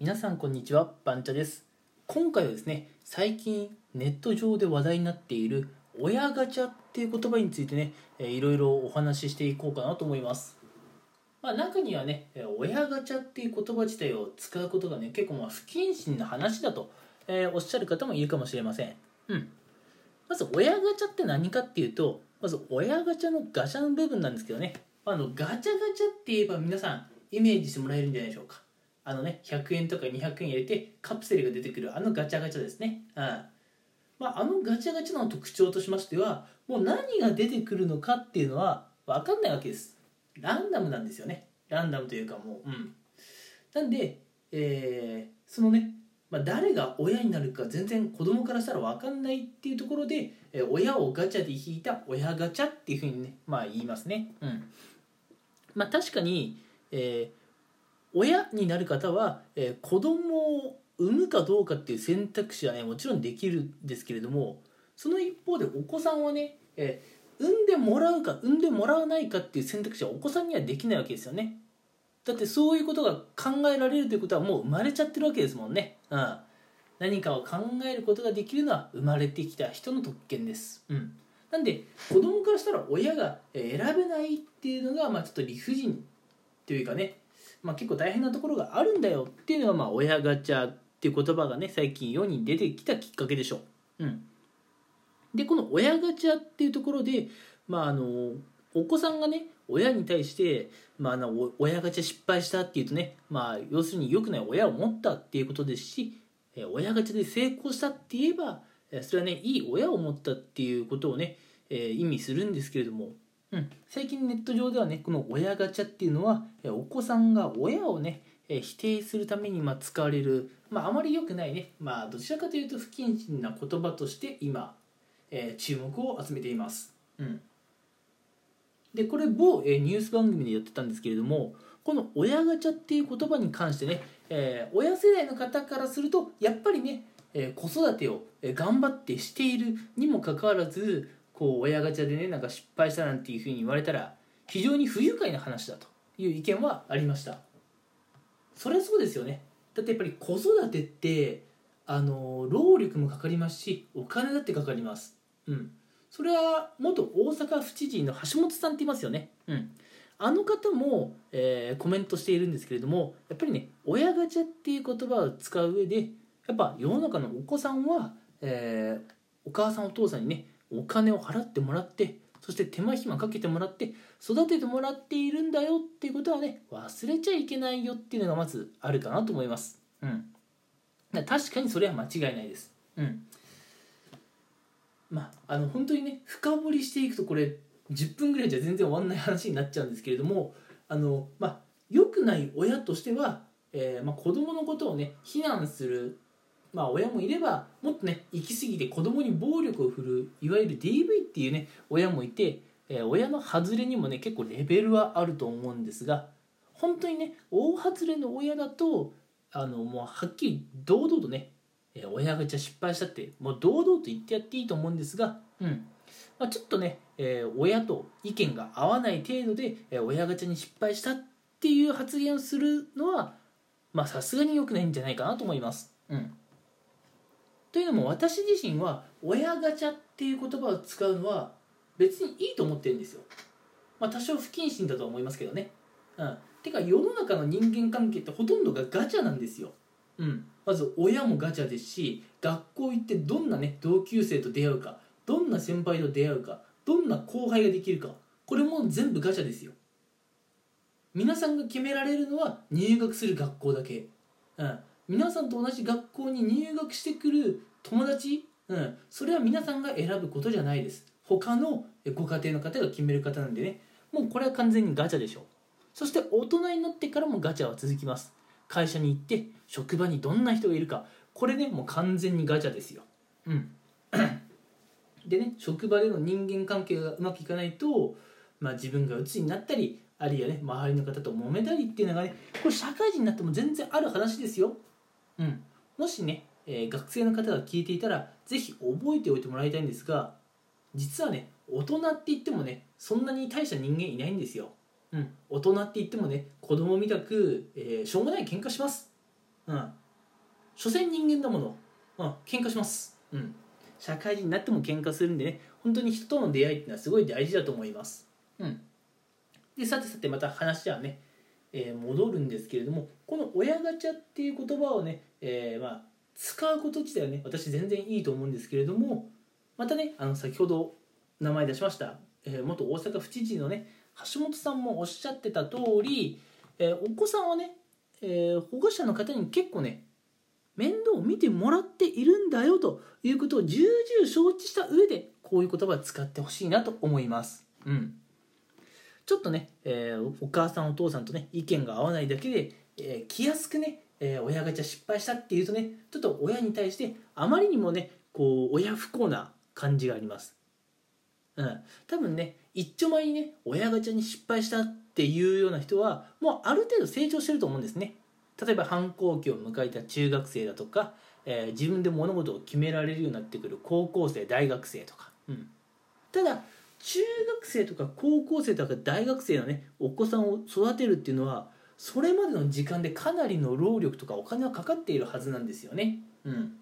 皆さんこんにちはバンチャです。今回はですね最近ネット上で話題になっている親ガチャっていう言葉についてねいろいろお話ししていこうかなと思います。まあ中にはね親ガチャっていう言葉自体を使うことがね結構まあ不謹慎な話だと、えーおっしゃる方もいるかもしれません。うん。まず親ガチャって何かっていうとまず親ガチャのガチャの部分なんですけどね。あのガチャガチャって言えば皆さんイメージしてもらえるんじゃないでしょうか。あのね100円とか200円入れてカプセルが出てくるあのガチャガチャですね。うん。まあ、あのガチャガチャの特徴としましてはもう何が出てくるのかっていうのは分かんないわけです。ランダムなんですよね。ランダムというかもううん。なんで、えーそのね、まあ、誰が親になるか全然子供からしたら分かんないっていうところで、えー親をガチャで引いた親ガチャっていうふうにねまあ言いますね。うん。まあ確かに、えー親になる方は、えー子供を産むかどうかっていう選択肢はねもちろんできるんですけれどもその一方でお子さんはね、えー産んでもらうか産んでもらわないかっていう選択肢はお子さんにはできないわけですよね。だってそういうことが考えられるということはもう生まれちゃってるわけですもんね。うん。何かを考えることができるのは生まれてきた人の特権です。うん。なんで子供からしたら親が選べないっていうのがまあちょっと理不尽というかねまあ、結構大変なところがあるんだよっていうのが、まあ、親ガチャっていう言葉がね最近世に出てきたきっかけでしょう。うん、でこの親ガチャっていうところで、まあ、あのお子さんがね親に対して、まあ、あのお親ガチャ失敗したっていうとね、まあ、要するに良くない親を持ったっていうことですしえー親ガチャで成功したって言えばえーそれはねいい親を持ったっていうことをね、えー意味するんですけれどもうん、最近ネット上ではねこの親ガチャっていうのはお子さんが親をね否定するためにま使われる、まあ、あまり良くないね、まあ、どちらかというと不謹慎な言葉として今、えー注目を集めています、うん、でこれ某、えニュース番組でやってたんですけれどもこの親ガチャっていう言葉に関してね、えー親世代の方からするとやっぱりね、え子育てを頑張ってしているにもかかわらずこう親ガチャでねなんか失敗したなんていうふうに言われたら非常に不愉快な話だという意見はありました。それはそうですよね。だってやっぱり子育てってあの労力もかかりますしお金だってかかります。うん。それは元大阪府知事の橋本さんって言いますよね。うん。あの方も、えーコメントしているんですけれどもやっぱりね親ガチャっていう言葉を使う上でやっぱ世の中のお子さんは、えーお母さんお父さんにねお金を払ってもらってそして手間暇かけてもらって育ててもらっているんだよっていうことはね忘れちゃいけないよっていうのがまずあるかなと思います。うん。だ確かにそれは間違いないです。うん。まああの本当にね深掘りしていくとこれ10分ぐらいじゃ全然終わんない話になっちゃうんですけれどもあのまあ良くない親としては、えーまあ、子供のことをね非難するまあ親もいればもっとね行き過ぎて子供に暴力を振るういわゆる DV っていうね親もいて、えー親の外れにもね結構レベルはあると思うんですが本当にね大外れの親だとあのもうはっきり堂々とねえ親がじゃ失敗したってもう堂々と言ってやっていいと思うんですが、うんまあ、ちょっとね、えー親と意見が合わない程度で、えー親ガチャに失敗したっていう発言をするのはさすがに良くないんじゃないかなと思います。うん、というのも私自身は親ガチャっていう言葉を使うのは別にいいと思ってるんですよ。まあ多少不謹慎だとは思いますけどね。うん、てか世の中の人間関係ってほとんどがガチャなんですよ。うん、まず親もガチャですし学校行ってどんなね同級生と出会うかどんな先輩と出会うかどんな後輩ができるかこれも全部ガチャですよ皆さんが決められるのは入学する学校だけ、うん、皆さんと同じ学校に入学してくる友達、うん、それは皆さんが選ぶことじゃないです。他のご家庭の方が決める方なんでね。もうこれは完全にガチャでしょう。そして大人になってからもガチャは続きます。会社に行って職場にどんな人がいるか。これねもう完全にガチャですよ。うん。でね職場での人間関係がうまくいかないと、まあ、自分が鬱になったりあるいはね周りの方と揉めたりっていうのがねこれ社会人になっても全然ある話ですよ。うん。もしね、えー学生の方が聞いていたらぜひ覚えておいてもらいたいんですが実はね大人って言ってもねそんなに大した人間いないんですよ。うん、大人って言ってもね子供みたく、えーしょうもない喧嘩します。うん。所詮人間だもの。うん。喧嘩します。うん。社会人になっても喧嘩するんでね本当に人との出会いっていうのはすごい大事だと思います。うん。でさてさてまた話はね、えー戻るんですけれどもこの親ガチャっていう言葉をね、えーまあ、使うこと自体はね私全然いいと思うんですけれどもまたねあの先ほど名前出しました、え元大阪府知事のね橋本さんもおっしゃってた通り、えお子さんはね、え保護者の方に結構ね面倒を見てもらっているんだよということを重々承知した上でこういう言葉を使ってほしいなと思います。うんちょっとね、えーお母さんお父さんとね意見が合わないだけで、えー気安くね、えー親ガチャ失敗したっていうとねちょっと親に対してあまりにもねこう親不幸な感じがあります。うん、多分ね一丁前にね親ガチャに失敗したっていうような人はもうある程度成長してると思うんですね。例えば反抗期を迎えた中学生だとか、えー自分で物事を決められるようになってくる高校生大学生とか、うん、ただ中学生とか高校生とか大学生のねお子さんを育てるっていうのはそれまでの時間でかなりの労力とかお金はかかっているはずなんですよね。うん、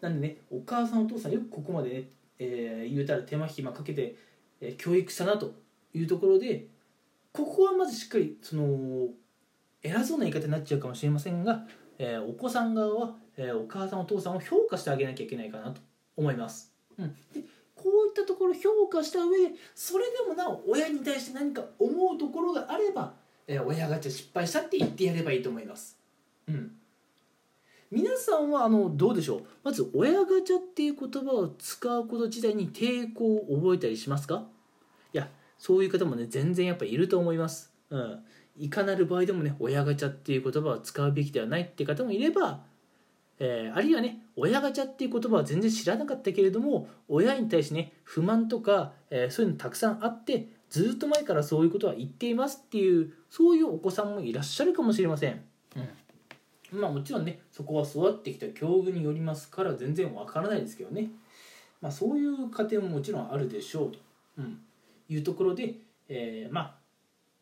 なんでねお母さんお父さんよくここまでね、えー言うたら手間暇かけて、えー教育したなというところでここはまずしっかりその偉そうな言い方になっちゃうかもしれませんが、えーお子さん側は、えお母さんお父さんを評価してあげなきゃいけないかなと思います。うん、でこういったところ評価した上でそれでもなお親に対して何か思うところがあれば、えー親ガチャ失敗したって言ってやればいいと思います。うん皆さんはあのどうでしょう？まず親ガチャっていう言葉を使うこと自体に抵抗を覚えたりしますか？いやそういう方もね全然やっぱいると思います。うんいかなる場合でもね親ガチャっていう言葉を使うべきではないって方もいれば、えーあるいはね親ガチャっていう言葉は全然知らなかったけれども親に対してね不満とか、えーそういうのたくさんあってずっと前からそういうことは言っていますっていうそういうお子さんもいらっしゃるかもしれません。うん、まあもちろんねそこは育ってきた境遇によりますから全然わからないですけどね、まあ、そういう家庭ももちろんあるでしょうと、うん、いうところで、えーまあ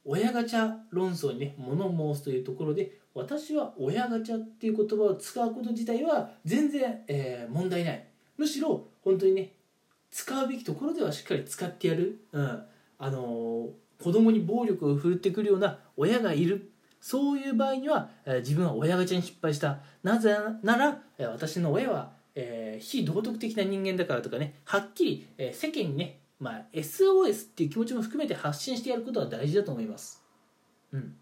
親ガチャ論争にね物申すというところで私は親ガチャっていう言葉を使うこと自体は全然、えー問題ない。むしろ本当にね使うべきところではしっかり使ってやる、うん。あのー子供に暴力を振るってくるような親がいる。そういう場合には、えー自分は親ガチャに失敗した。なぜなら、えー私の親は、えー非道徳的な人間だからとかねはっきり、えー世間にね、まあ、SOS っていう気持ちも含めて発信してやることは大事だと思います。うん。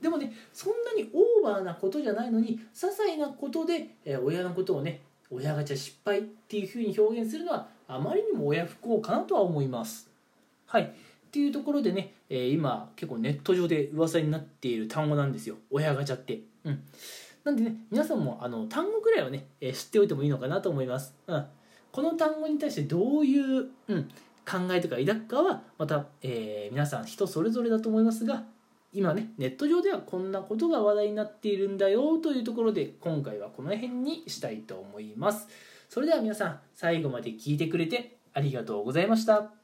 でもねそんなにオーバーなことじゃないのに些細なことで、え親のことをね親ガチャ失敗っていうふうに表現するのはあまりにも親不幸かなとは思います。はいっていうところでね、えー今結構ネット上で噂になっている単語なんですよ親ガチャって。うんなんでね皆さんもあの単語ぐらいはね、えー知っておいてもいいのかなと思います。うん、この単語に対してどういう、うん、考えとか抱くかはまた、えー皆さん人それぞれだと思いますが今ねネット上ではこんなことが話題になっているんだよというところで今回はこの辺にしたいと思います。それでは皆さん最後まで聞いてくれてありがとうございました。